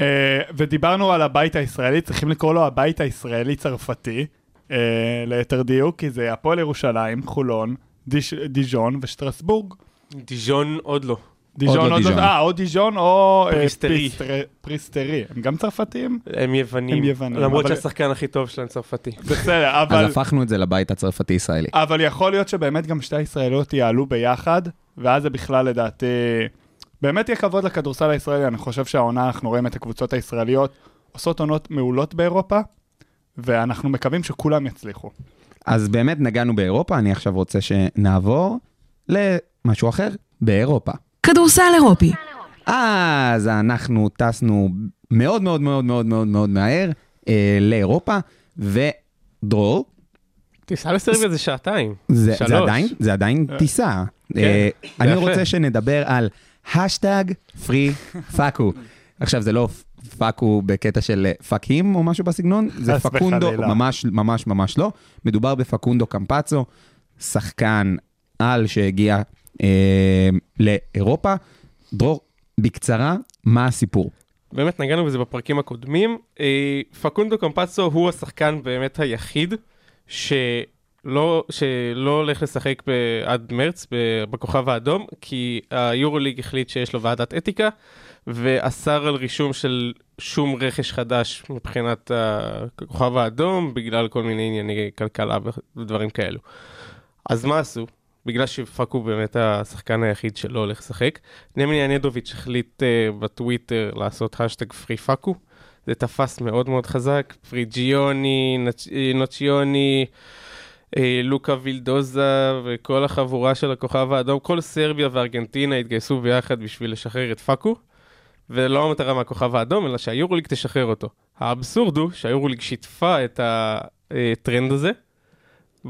אה, ודיברנו על הבית הישראלי, צריכים לקרוא לו הבית הישראלי-צרפתי, אה, ליתר דיוק, כי זה הפועל ירושלים, חולון, דיש, דיז'ון ושטרסבורג. דיז'ון עוד לא. דיז'ון, לא עוד לא, דיז'ון. אה, או דיז'ון או... אה, פריסטרי. פריסטר- פריסטרי. הם גם צרפתיים? הם יוונים. הם יוונים, למרות אבל- שהשחקן הכי טוב שלהם צרפתי. בסדר, אז אבל... הפכנו את זה לבית הצרפתי-ישראלי. אבל יכול להיות שבאמת גם שתי הישראליות יעלו ביחד, ואז זה בכלל לדעתי... באמת יהיה כבוד לכדורסל הישראלי, אני חושב שהעונה אנחנו רואים את הקבוצות הישראליות עושות עונות מעולות באירופה, ואנחנו מקווים שכולם יצליחו. אז באמת נגענו באירופה, אני עכשיו רוצה שנעבור למשהו אחר, באירופה. כדורסל אירופי. אז אנחנו טסנו מאוד מאוד מאוד מאוד מאוד מאוד מהר אה, לאירופה, ודרור, טיסה לסרביה זה שעתיים. זה, שלוש. זה עדיין, זה עדיין טיסה. אה, אני יפה. רוצה שנדבר על השטג פרי פאקו. עכשיו זה לא פאקו בקטע של פאקים או משהו בסגנון, זה פקונדו. ממש ממש ממש לא. מדובר בפקונדו קמפצו, שחקן על שהגיע אה, לאירופה. דרור, בקצרה, מה הסיפור? באמת נגענו בזה בפרקים הקודמים. אה, פקונדו קמפצו הוא השחקן באמת היחיד שלא, שלא הולך לשחק עד מרץ בכוכב האדום, כי היורוליג החליט שיש לו ועדת אתיקה, ואסר על רישום של שום רכש חדש מבחינת הכוכב האדום, בגלל כל מיני ענייני כלכלה ודברים כאלו. אז מה עשו? בגלל שפאקו באמת השחקן היחיד שלא הולך לשחק. נמניה נדוביץ' החליט אה, בטוויטר לעשות האשטג free פאקו. זה תפס מאוד מאוד חזק. פריג'יוני, נצ... אה, נוצ'יוני, אה, לוקה וילדוזה וכל החבורה של הכוכב האדום, כל סרביה וארגנטינה התגייסו ביחד בשביל לשחרר את פאקו. ולא המטרה מהכוכב האדום, אלא שהיורוליג תשחרר אותו. האבסורד הוא שהיורוליג שיתפה את הטרנד הזה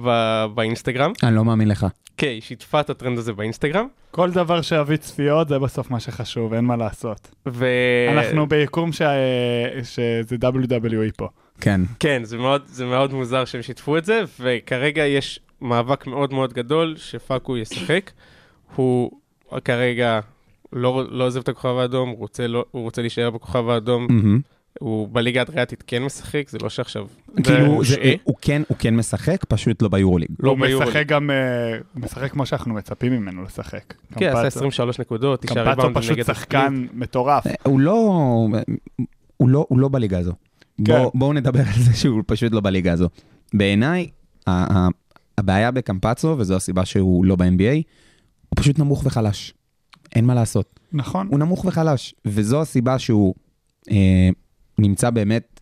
ב- באינסטגרם. אני לא מאמין לך. היא שיתפה את הטרנד הזה באינסטגרם, כל דבר שיביא צפיות זה בסוף מה שחשוב, אין מה לעשות. ו... אנחנו ביקום שה- שזה WWE פה. כן. כן, זה מאוד, זה מאוד מוזר שהם שיתפו את זה, וכרגע יש מאבק מאוד מאוד גדול שפאקו ישחק. הוא כרגע לא, לא עוזב את הכוכב האדום, הוא רוצה, לא, הוא רוצה להישאר בכוכב האדום, מהמם. הוא בליגה הדריאטית כן משחק, זה לא שעכשיו... כאילו, זה- זה- הוא כן- הוא כן משחק, פשוט לא ביורוליג. לא הוא ביורוליג. משחק גם, אה, הוא משחק כמו שאנחנו מצפים ממנו לשחק. כן, עשה קמפצו. 23 נקודות, תשעה קמפצו ריבאונדים פשוט נגד שחקן מטורף. אה, הוא לא, הוא לא, הוא לא בליגה הזו. בוא, בואו נדבר על זה שהוא פשוט לא בליגה הזו. בעיניי, הבעיה בקמפצו, וזו הסיבה שהוא לא ב-NBA, הוא פשוט נמוך וחלש. אין מה לעשות. נכון. הוא נמוך וחלש, וזו הסיבה שהוא אה, נמצא באמת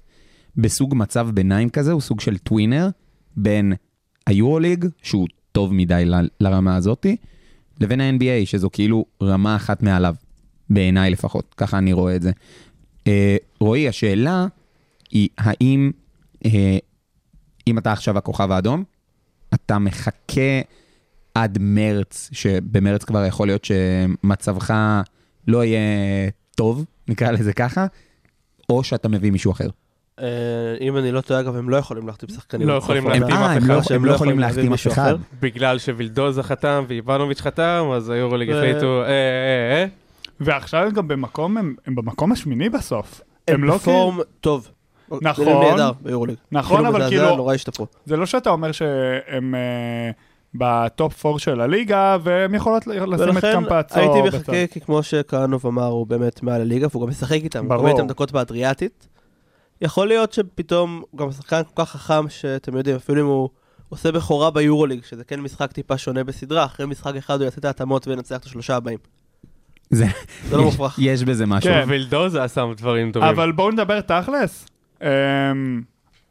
בסוג מצב ביניים כזה, הוא סוג של טווינר בין היורוליג, שהוא טוב מדי ל- לרמה הזאתי, לבין ה-NBA, שזו כאילו רמה אחת מעליו, בעיניי לפחות, ככה אני רואה את זה. אה, רועי, השאלה היא, האם, אה, אם אתה עכשיו הכוכב האדום, אתה מחכה עד מרץ, שבמרץ כבר יכול להיות שמצבך לא יהיה טוב, נקרא לזה ככה, או שאתה מביא מישהו אחר. אה, אם אני לא טועה, אגב, הם לא יכולים להחתים שחקנים. לא יכולים. להחתים אה, אף הם לא- אחד. הם לא יכולים להחתים אף אחד. בגלל שווילדוזה חתם ואיבנוביץ' חתם, אז היורוליג ו- החליטו, אה, אה, אה. ועכשיו הם גם במקום, הם הם במקום השמיני בסוף. הם הם לא בפורם טוב. נכון. נראים נהדר ביורוליג. נכון, אבל כאילו- נורא השתפרו. זה לא שאתה אומר שהם אה, בטופ 4 של הליגה, והם יכולות לשים את ולכן קמפצו הייתי בצד. מחכה, כי כמו שכהנוב אמר, הוא באמת מעל הליגה, והוא גם משחק איתם, ברור. הוא איתם דקות באדריאטית. יכול להיות שפתאום, הוא גם שחקן כל כך חכם, שאתם יודעים, אפילו אם הוא עושה בכורה ביורוליג, שזה כן משחק טיפה שונה בסדרה, אחרי משחק אחד הוא יעשה את ההתאמות וינצח את השלושה הבאים. זה, זה לא מופרך. יש בזה משהו. כן. וילדוזה עשה דברים טובים. אבל בואו נדבר תכלס.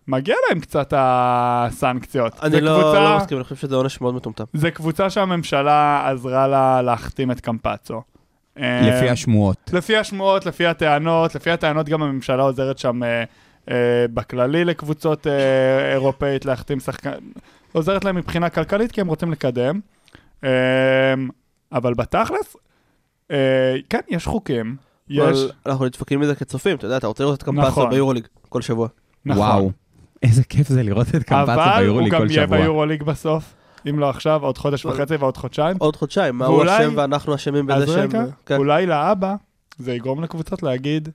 מגיע להם קצת הסנקציות. אני לא קבוצה- לא מסכים, אני חושב שזה עונש מאוד מטומטם. זה קבוצה שהממשלה עזרה לה להחתים את קמפצו. לפי השמועות. לפי השמועות, לפי הטענות, לפי הטענות גם הממשלה עוזרת שם אה, אה, בכללי לקבוצות אה, אירופאית להחתים שחקן, עוזרת להם מבחינה כלכלית כי הם רוצים לקדם. אה, אבל בתכלס, אה, כן, יש חוקים, יש, אנחנו נדפקים מזה כצופים, אתה יודע, אתה רוצה לראות את קמפסו נכון. ביורוליג כל שבוע. נכון. וואו, איזה כיף זה לראות את קמפצו אבל הוא ביורוליג גם כל יהיה שבוע. ביורוליג בסוף, אם לא עכשיו, עוד חודש וחצי ועוד חודשיים. עוד חודשיים, מה הוא אשם ואנחנו אשמים בזה שהם... רגע, כן. אולי לאבא זה יגרום לקבוצות להגיד,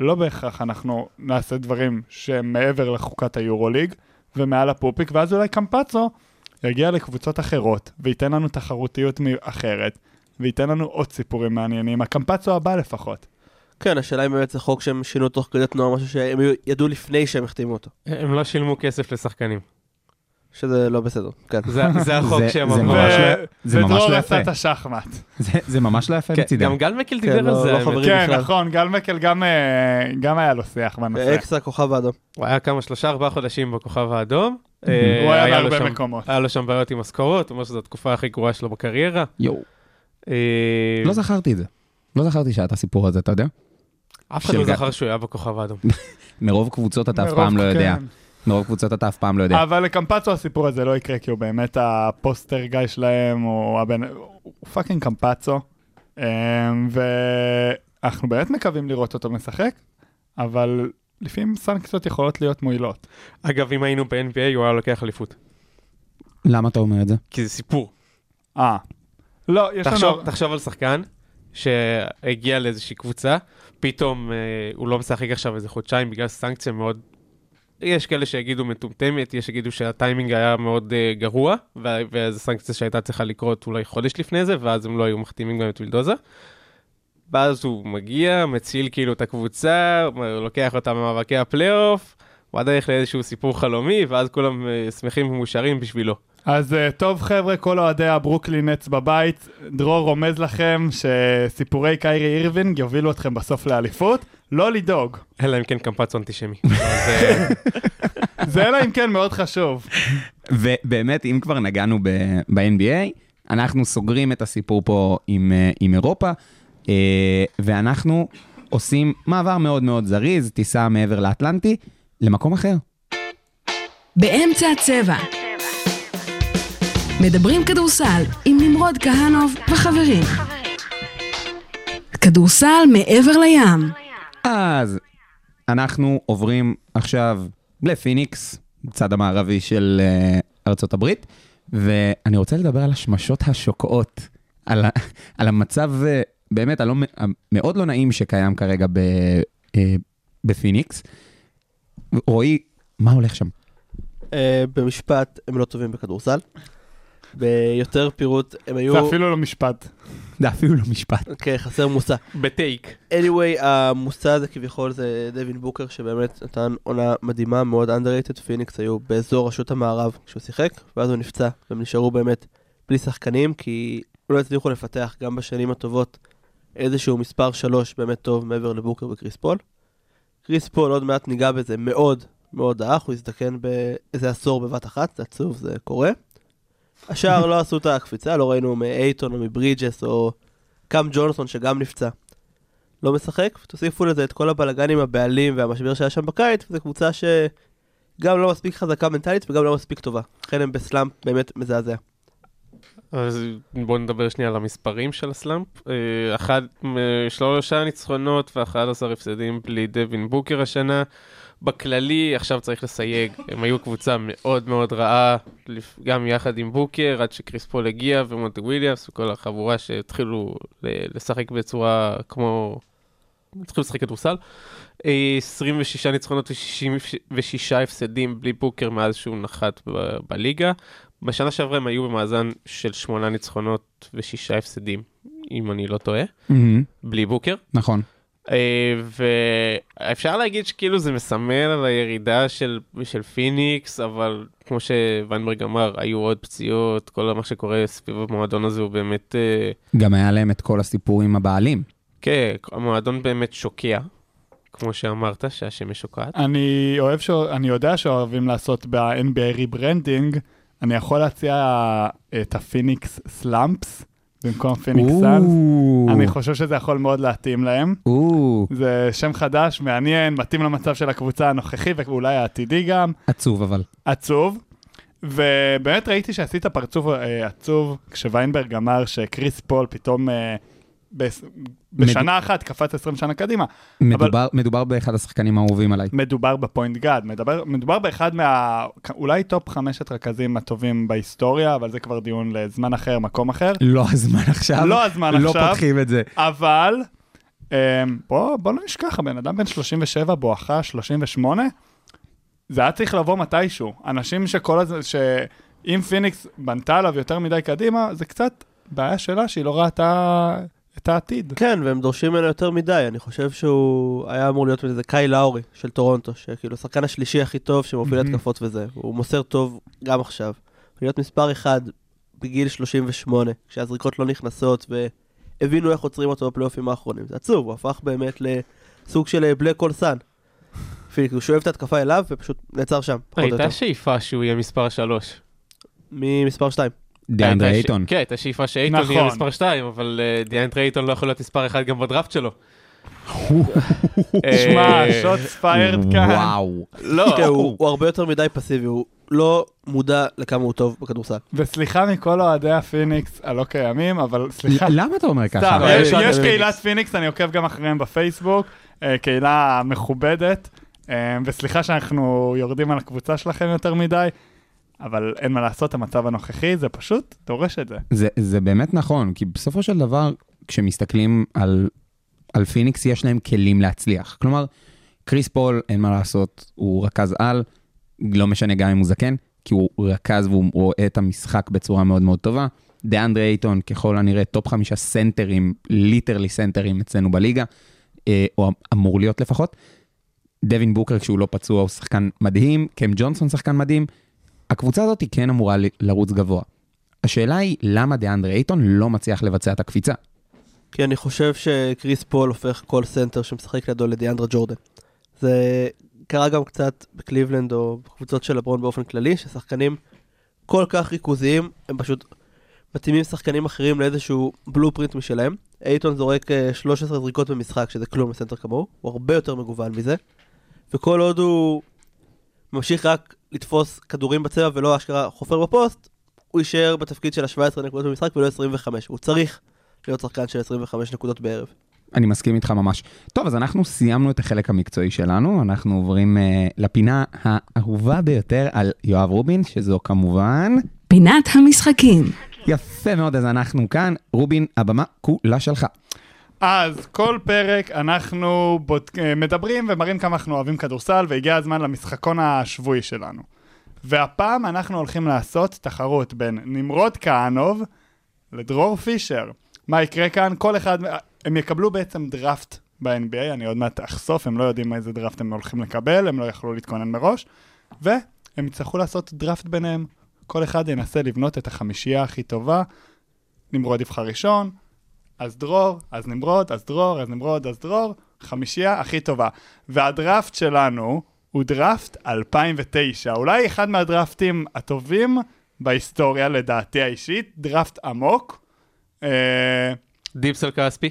לא בהכרח אנחנו נעשה דברים שהם מעבר לחוקת היורוליג ומעל הפופיק, ואז אולי קמפצו יגיע לקבוצות אחרות וייתן לנו תחרותיות אחרת, וייתן לנו עוד סיפורים מעניינים, הקמפצו הבא לפחות. כן, השאלה אם באמת זה חוק שהם שינו תוך כדי תנועה, משהו שהם ידעו לפני שהם החתימו אותו. הם לא שילמו כסף לשחקנים. שזה לא בסדר, כן. זה זה החוק זה- שהם זה אמרו. לא- ממש ודרור לא עשה. את השחמט. זה- ממש לא יפה כן, מצידם. גם גל מקל כן, דיבר לא- על זה. לא. כן. נכון, גל מקל גם, אה, גם היה לו שיח בנושא. אקסטרה כוכב האדום. הוא היה כמה, שלושה, ארבעה חודשים בכוכב האדום. הוא אה, היה לו בהרבה מקומות. היה לו שם בעיות עם משכורות, הוא אומר שזו התקופה הכי גרועה שלו בקריירה. יואו, אה, לא זכרתי את זה. לא זכרתי שהיה את הסיפור הזה, אתה יודע? אף אחד לא. זכר שהוא היה בכוכב האדום. מרוב קבוצות אתה אף פעם לא יודע. כן. מרוב קבוצות אתה אף פעם לא יודע. אבל לקמפצו הסיפור הזה לא יקרה, כי הוא באמת ה-poster guy שלהם, הוא fucking קמפצו. אמ, ואנחנו באמת מקווים לראות אותו משחק, אבל לפעמים סנקציות יכולות להיות מועילות. אגב, אם היינו ב-NBA, הוא היה לוקח אליפות. למה אתה אומר את זה? כי זה סיפור. אה. לא, יש תחשוב, לנו... תחשוב על שחקן שהגיע לאיזושהי קבוצה, פתאום אה, הוא לא משחק עכשיו איזה חודשיים בגלל סנקציה מאוד... יש כאלה שיגידו מטומטמת, יש שיגידו שהטיימינג היה מאוד uh, גרוע, ו- וזו סנקציה שהייתה צריכה לקרות אולי חודש לפני זה, ואז הם לא היו מחתימים גם את וילדוזה. ואז הוא מגיע, מציל כאילו את הקבוצה, לוקח אותה ממאבקי הפלייאוף, בדרך לאיזשהו סיפור חלומי, ואז כולם אה, שמחים ומאושרים בשבילו. אז אה, טוב חבר'ה, כל אוהדי הברוקלין נטס בבית, דרור רומז לכם שסיפורי קיירי אירווינג יובילו אתכם בסוף לאליפות, לא לדאוג. אלא אם כן קמפצו אנטישמי. אה, זה אלא אם כן מאוד חשוב. ובאמת, אם כבר נגענו ב- ב-NBA, אנחנו סוגרים את הסיפור פה עם, אה, עם אירופה, ואנחנו עושים מעבר מאוד מאוד זריז, טיסה מעבר לאטלנטי, למקום אחר. באמצע הצבע. מדברים כדורסל עם נמרוד כהנוב וחברים. כדורסל מעבר לים. אז אנחנו עוברים עכשיו לפיניקס, בצד המערבי של uh, ארצות הברית, ואני רוצה לדבר על השמשות השוקעות, על, ה- על המצב אה, באמת הלא, המאוד לא נעים שקיים כרגע ב, אה, בפיניקס. רועי, מה הולך שם? אה, במשפט, הם לא טובים בכדורסל. ביותר פירוט, הם היו... זה אפילו לא משפט. זה אפילו לא משפט. כן, חסר מושא. בטייק. anyway, המושא הזה כביכול זה דווין בוקר, שבאמת נתן עונה מדהימה, מאוד underrated. פיניקס היו באזור ראשות המערב כשהוא שיחק, ואז הוא נפצע, והם נשארו באמת בלי שחקנים, כי לא הצליחו לפתח גם בשנים הטובות איזשהו מספר שלוש באמת טוב מעבר לבוקר וקריס פול. קריס פול, עוד מעט ניגע בזה, מאוד מאוד דעך, הוא הזדקן באיזה עשור בבת אחת, זה עצוב, זה קורה. השאר לא עשו את הקפיצה, לא ראינו מאייטון או מברידג'ס או קאם ג'ונסון שגם נפצע. לא משחק, ותוסיפו לזה את כל הבלגן עם הבעלים והמשבר שהיה שם בקיץ, וזו קבוצה שגם לא מספיק חזקה מנטלית וגם לא מספיק טובה. לכן הם ב-slump באמת מזעזע. אז בואו נדבר שנייה על המספרים של ה-slump. אה, אחד, אה, שלושה ניצחונות ו-11 הפסדים בלי דווין בוקר השנה. בכללי, עכשיו צריך לסייג, הם היו קבוצה מאוד מאוד רעה, גם יחד עם בוקר, עד שקריס פול הגיע ומונטי וויליאמס וכל החבורה שהתחילו לשחק בצורה כמו... התחילו לשחק כדורסל. אה, 26 ניצחונות ו-66 הפסדים בלי בוקר מאז שהוא נחת ב- בליגה. בשנה שעברה הם היו במאזן של 8 ניצחונות ו-6 הפסדים, אם אני לא טועה, בלי בוקר. נכון. אה, ואפשר להגיד שכאילו זה מסמל על הירידה של, של פיניקס, אבל כמו שוויינברג אמר, היו עוד פציעות, כל מה שקורה סביב המועדון הזה הוא באמת, אה, גם היה להם את כל הסיפור עם הבעלים. כן, המועדון באמת שוקע, כמו שאמרת, שהשמש שוקעת. אני אוהב ש... אני יודע שאוהבים לעשות ב-NBA rebranding, אני יכול להציע את הפיניקס Slumps במקום פיניקס סאנס. אני חושב שזה יכול מאוד להתאים להם. זה שם חדש, מעניין, מתאים למצב של הקבוצה הנוכחי ואולי העתידי גם, עצוב אבל. עצוב. ובאמת ראיתי שעשית פרצוף אה, עצוב כשוויינברג אמר שקריס פול פתאום אה, בשנה אחת קפץ 20 שנה קדימה. מדובר, מדובר באחד השחקנים האהובים עליי. מדובר ב-point god, מדבר, מדובר באחד מה... אולי טופ חמשת רכזים הטובים בהיסטוריה, אבל זה כבר דיון לזמן אחר, מקום אחר. לא הזמן עכשיו. לא הזמן לא עכשיו. פותחים את זה. אבל, אמ, בוא, בוא לא נשכח, הבן אדם בן 37 בואכה 38, זה היה צריך לבוא מתישהו. אנשים שכל הזמן, שאם פיניקס בנתה עליו יותר מדי קדימה, זה קצת בעיה שלה שהיא לא ראתה את העתיד. כן, והם דורשים ממנו יותר מדי, אני חושב שהוא היה אמור להיות איזה קייל לאורי של טורונטו, שכאילו השחקן השלישי הכי טוב שמוביל. התקפות וזה, הוא מוסר טוב גם עכשיו. להיות מספר אחד בגיל 38, כשהזריקות לא נכנסות והבינו איך עוצרים אותו בפלייאופים האחרונים, זה עצוב, הוא הפך באמת לסוג של black. פיניקס, הוא שואב את ההתקפה אליו ופשוט נעצר שם, פחות או יותר. הייתה שאיפה שהוא יהיה מספר 3. ממספר 2. דיאנדרה אייטון. כן, הייתה שאיפה שאייטון יהיה נכון. מספר 2, אבל אה, דיאנדרה אייטון לא יכול להיות מספר 1 גם בדראפט שלו. שמע, אה, shots fired כאן. וואו. לא, הוא הוא הרבה יותר מדי פסיבי, הוא לא מודע לכמה הוא טוב בכדורסל. וסליחה מכל אוהדי הפיניקס הלא קיימים, אבל סליחה. למה אתה אומר ככה? יש. קהילת פיניקס, אני עוקב גם אחריהם בפייסבוק, אה, קהילה מכובדת, אה, וסליחה שאנחנו יורדים על הקבוצה שלכם יותר מדי, אבל אין מה לעשות, המצב הנוכחי זה פשוט דורש את זה. זה, זה באמת נכון, כי בסופו של דבר, כשמסתכלים על, על פיניקס, יש להם כלים להצליח. כלומר, קריס פול, אין מה לעשות, הוא רכז על, לא משנה גם אם הוא זקן, כי הוא רכז והוא רואה את המשחק בצורה מאוד מאוד טובה. דיאנדרה אייטון, ככל הנראה, top חמישה סנטרים, literally סנטרים אצלנו בליגה, אה, או אמור להיות לפחות. דווין בוקר, כשהוא לא פצוע, הוא שחקן מדהים, קם ג'ונסון שחקן מדהים. הקבוצה הזאת היא כן אמורה לרוץ גבוה. השאלה היא, למה דיאנדרה אייטון לא מצליח לבצע את הקפיצה? כי אני חושב שקריס פול הופך כל סנטר שמשחק לידו לדיאנדרה ג'ורדן. זה קרה גם קצת בקליבלנד או בקבוצות של לברון באופן כללי, ששחקנים כל כך ריכוזיים, הם פשוט מתאימים שחקנים אחרים לאיזשהו blueprint משלהם. אייטון זורק אה, 13 זריקות במשחק, שזה כלום לסנטר כמוהו, הוא הרבה יותר מגוון מזה. וכל עוד הוא ממשיך רק לתפוס כדורים בצבע ולא אשכרה חופר בפוסט, הוא יישאר בתפקיד של ה-17 נקודות במשחק ולא 25. הוא צריך להיות שחקן של 25 נקודות בערב. אני מסכים איתך ממש. טוב, אז אנחנו סיימנו את החלק המקצועי שלנו, אנחנו עוברים uh, לפינה האהובה ביותר על יואב רובין, שזו כמובן... פינת המשחקים. יפה מאוד, אז אנחנו כאן. רובין, הבמה כולה שלך. אז כל פרק אנחנו בודק... אה, מדברים ומראים כמה אנחנו אוהבים כדורסל, והגיע הזמן למשחקון השבועי שלנו. והפעם אנחנו הולכים לעשות תחרות בין נמרוד כהנוב לדרור פישר. מה יקרה כאן? כל אחד, הם יקבלו בעצם דראפט ב-NBA, אני עוד מעט אחשוף, הם לא יודעים איזה דראפט הם הולכים לקבל, הם לא יכלו להתכונן מראש, והם יצטרכו לעשות דראפט ביניהם. כל אחד ינסה לבנות את החמישייה הכי טובה, נמרוד יבחר ראשון, אז דרור, אז נמרוד, אז דרור, אז נמרוד, אז דרור, חמישייה הכי טובה. והדראפט שלנו הוא דראפט 2009, אולי אחד מהדראפטים הטובים בהיסטוריה לדעתי האישית, דראפט עמוק. אה, דיפסל כספי.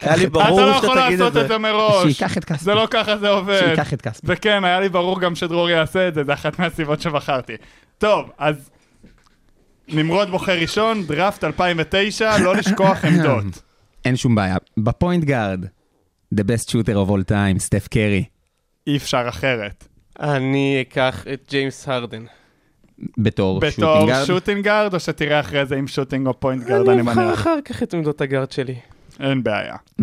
היה לי אתה ברור לא שאתה יכול תגיד את לעשות זה. את זה מראש. שייקח את כספי. זה לא ככה זה עובד. שייקח את כספי. וכן, היה לי ברור גם שדרור יעשה את זה, זה אחת מהסיבות שבחרתי. טוב, אז נמרוד בוחר ראשון, דראפט 2009, לא לשכוח עמדות. אין שום בעיה. ב point guard, the best shooter of all time, סטף קרי. אי אפשר אחרת. אני אקח את ג'יימס הרדן. בתור בתור shooting guard. shooting guard, או שתראה אחרי זה עם shooting או point guard, אני אני אבחר מניח. אחר כך את עמדות ה guard שלי. אין בעיה. Mm,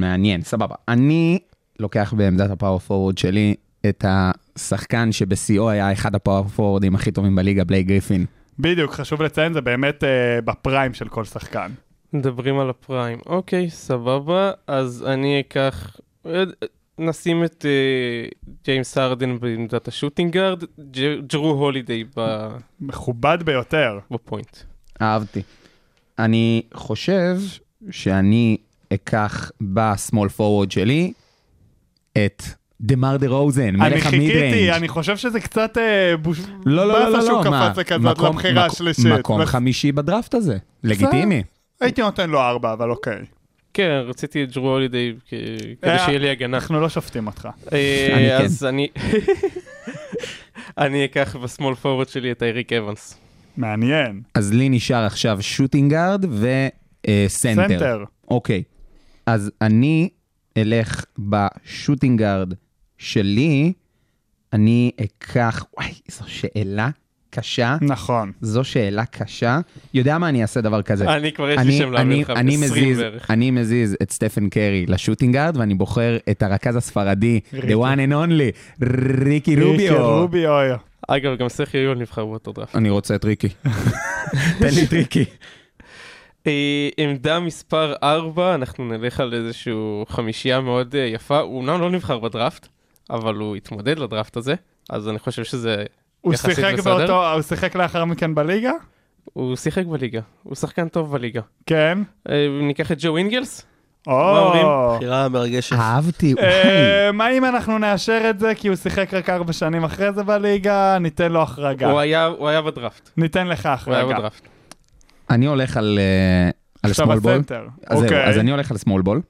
מעניין, סבבה. אני לוקח בעמדת ה power forward שלי את השחקן שבשיאו היה אחד ה power forwardים הכי טובים בליגה, בלייק גריפין. בדיוק, חשוב לציין, זה באמת אה, ב prime של כל שחקן. מדברים על ה prime. אוקיי, סבבה. אז אני אקח... אה, נשים את אה, ג'יימס הרדן בעמדת ה shooting guard, ג'- ג'רו הולידיי ב- מכובד ביותר. ב point. אהבתי. אני חושב שאני אקח בסמול פורוורד שלי את דה מר דה רוזן, אני מלך המיד חיכיתי, ריינג'. אני חושב שזה קצת אה, בוש... לא, לא, לא, לא, שהוא לא, מה? קפץ לכזאת מקום- לבחירה מקום- השלישית. מקום חמישי בדראפט הזה, לגיטימי. הייתי נותן לו ארבע, אבל אוקיי. כן, רציתי את ג'רו הולידיי כ- כדי אה, שיהיה לי הגנה. אנחנו לא שופטים אותך. אה, אני כן. אז אני... אני אקח בסמול פורוורד שלי את אייריק אבנס. מעניין. אז לי נשאר עכשיו שוטינגארד וסנטר. סנטר. אוקיי, אז אני אלך בשוטינגארד שלי, אני אקח, וואי, זו שאלה קשה. נכון. זו שאלה קשה. יודע מה, אני אעשה דבר כזה. אני כבר יש לי אני- שם להביא אני- לך אני ב-20 מזיז- בערך. אני מזיז את סטפן קרי לשוטינגארד, ואני בוחר את הרכז הספרדי, the one and only, ריקי ריקי רוביו. רוביו. אגב, גם סרחי יול נבחר באותו דראפט. אני רוצה את ריקי. תן לי את ריקי. אה, עמדה מספר 4, אנחנו נלך על איזושהי חמישייה מאוד אה, יפה. הוא אומנם לא נבחר בדראפט, אבל הוא התמודד לדראפט הזה, אז אני חושב שזה... הוא יחסית שיחק בסדר. באותו, הוא שיחק לאחר מכן בליגה? הוא שיחק בליגה, הוא שחקן טוב בליגה. כן. אה, ניקח את ג'ו אינגלס? או. בחירה מרגשת. אהבתי, וואי. אה, מה אם אנחנו נאשר את זה כי הוא שיחק רק ארבע שנים אחרי זה בליגה, ניתן לו החרגה. הוא היה בדראפט. ניתן לך הוא היה החרגה. בדראפט. אני הולך על אה, על עכשיו small ball. הסנטר. אז אוקיי. אז אני הולך על small ball,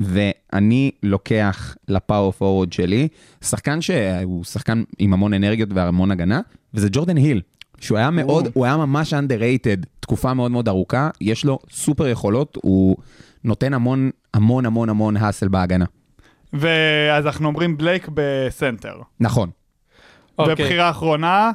ואני לוקח ל power forward שלי, שחקן שהוא שחקן עם המון אנרגיות והמון הגנה, וזה ג'ורדן היל, שהוא היה מאוד, הוא היה ממש underrated תקופה מאוד מאוד ארוכה, יש לו סופר יכולות, הוא נותן המון המון המון המון hustle בהגנה. ואז אנחנו אומרים בלייק בסנטר. נכון. אוקיי. ובחירה אחרונה,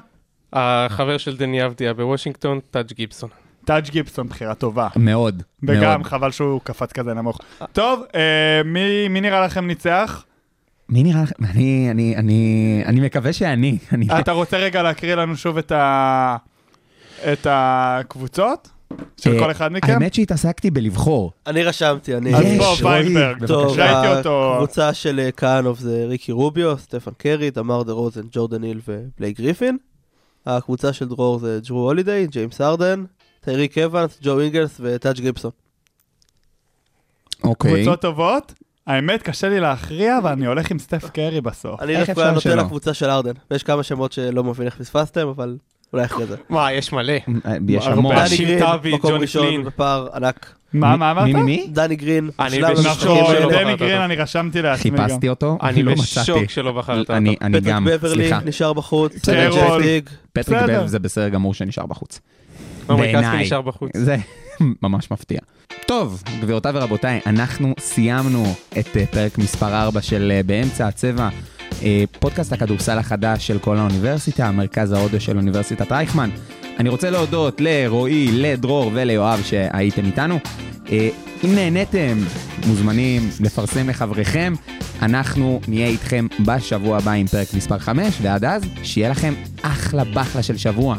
החבר של דני אבדיה בוושינגטון, טאג' גיבסון. טאג' גיבסון, בחירה טובה. מאוד. וגם מאוד. חבל שהוא קפץ כזה נמוך. טוב, אה, מי מי נראה לכם ניצח? מי נראה לכם? אני, אני, אני, אני מקווה שאני. אני... אתה רוצה רגע להקריא לנו שוב את ה... את הקבוצות? של אה, כל אחד מכם? האמת שהתעסקתי בלבחור. אני רשמתי, אני... אז בוא, ויינברג. טוב, ראיתי אותו. הקבוצה של אה, כהנוב זה ריקי רוביו, סטפן קרי, דמאר דה רוזן, ג'ורדן היל ובלייק גריפין. הקבוצה של דרור זה ג'רו הולידיי, ג'יימס הארדן, טייריק אבנס, ג'ו אינגלס וטאג' גיבסון. אוקיי. קבוצות טובות? האמת, קשה לי להכריע, ואני הולך עם סטף קרי בסוף. אני דווקא נותן? לקבוצה של הארדן, ויש כמה שמות שלא מבין איך פספסתם, אבל אולי אחרי זה. וואי, יש מלא. יש הרבה. המון. דני גרין, מקום ראשון. בפער ענק. מה, מה אמרת? מי, מי? דני גרין, אני בשוק. בחרת דני. גרין, אני רשמתי לעצמי גם. חיפשתי אותו, אני לא בשוק. שלא בחרת אני, אותו. אני פטריק גם, בברלי סליחה, נשאר בחוץ, בסדר. סנט ג'ייטיג, פטריק בסדר. בב זה בסדר גמור שנשאר בחוץ. בעיניי. זה ממש מפתיע. טוב, גבירותיי ורבותיי, אנחנו סיימנו את אה, פרק מספר 4 של אה, באמצע הצבע, אה, פודקאסט הכדורסל החדש של כל האוניברסיטה, מרכז ההודו של אוניברסיטת רייכמן. אני רוצה להודות לרועי, לדרור וליואב שהייתם איתנו. אם נהניתם, מוזמנים לפרסם לחבריכם. אנחנו נהיה איתכם בשבוע הבא עם פרק מספר 5, ועד אז, שיהיה לכם אחלה בחלה של שבוע.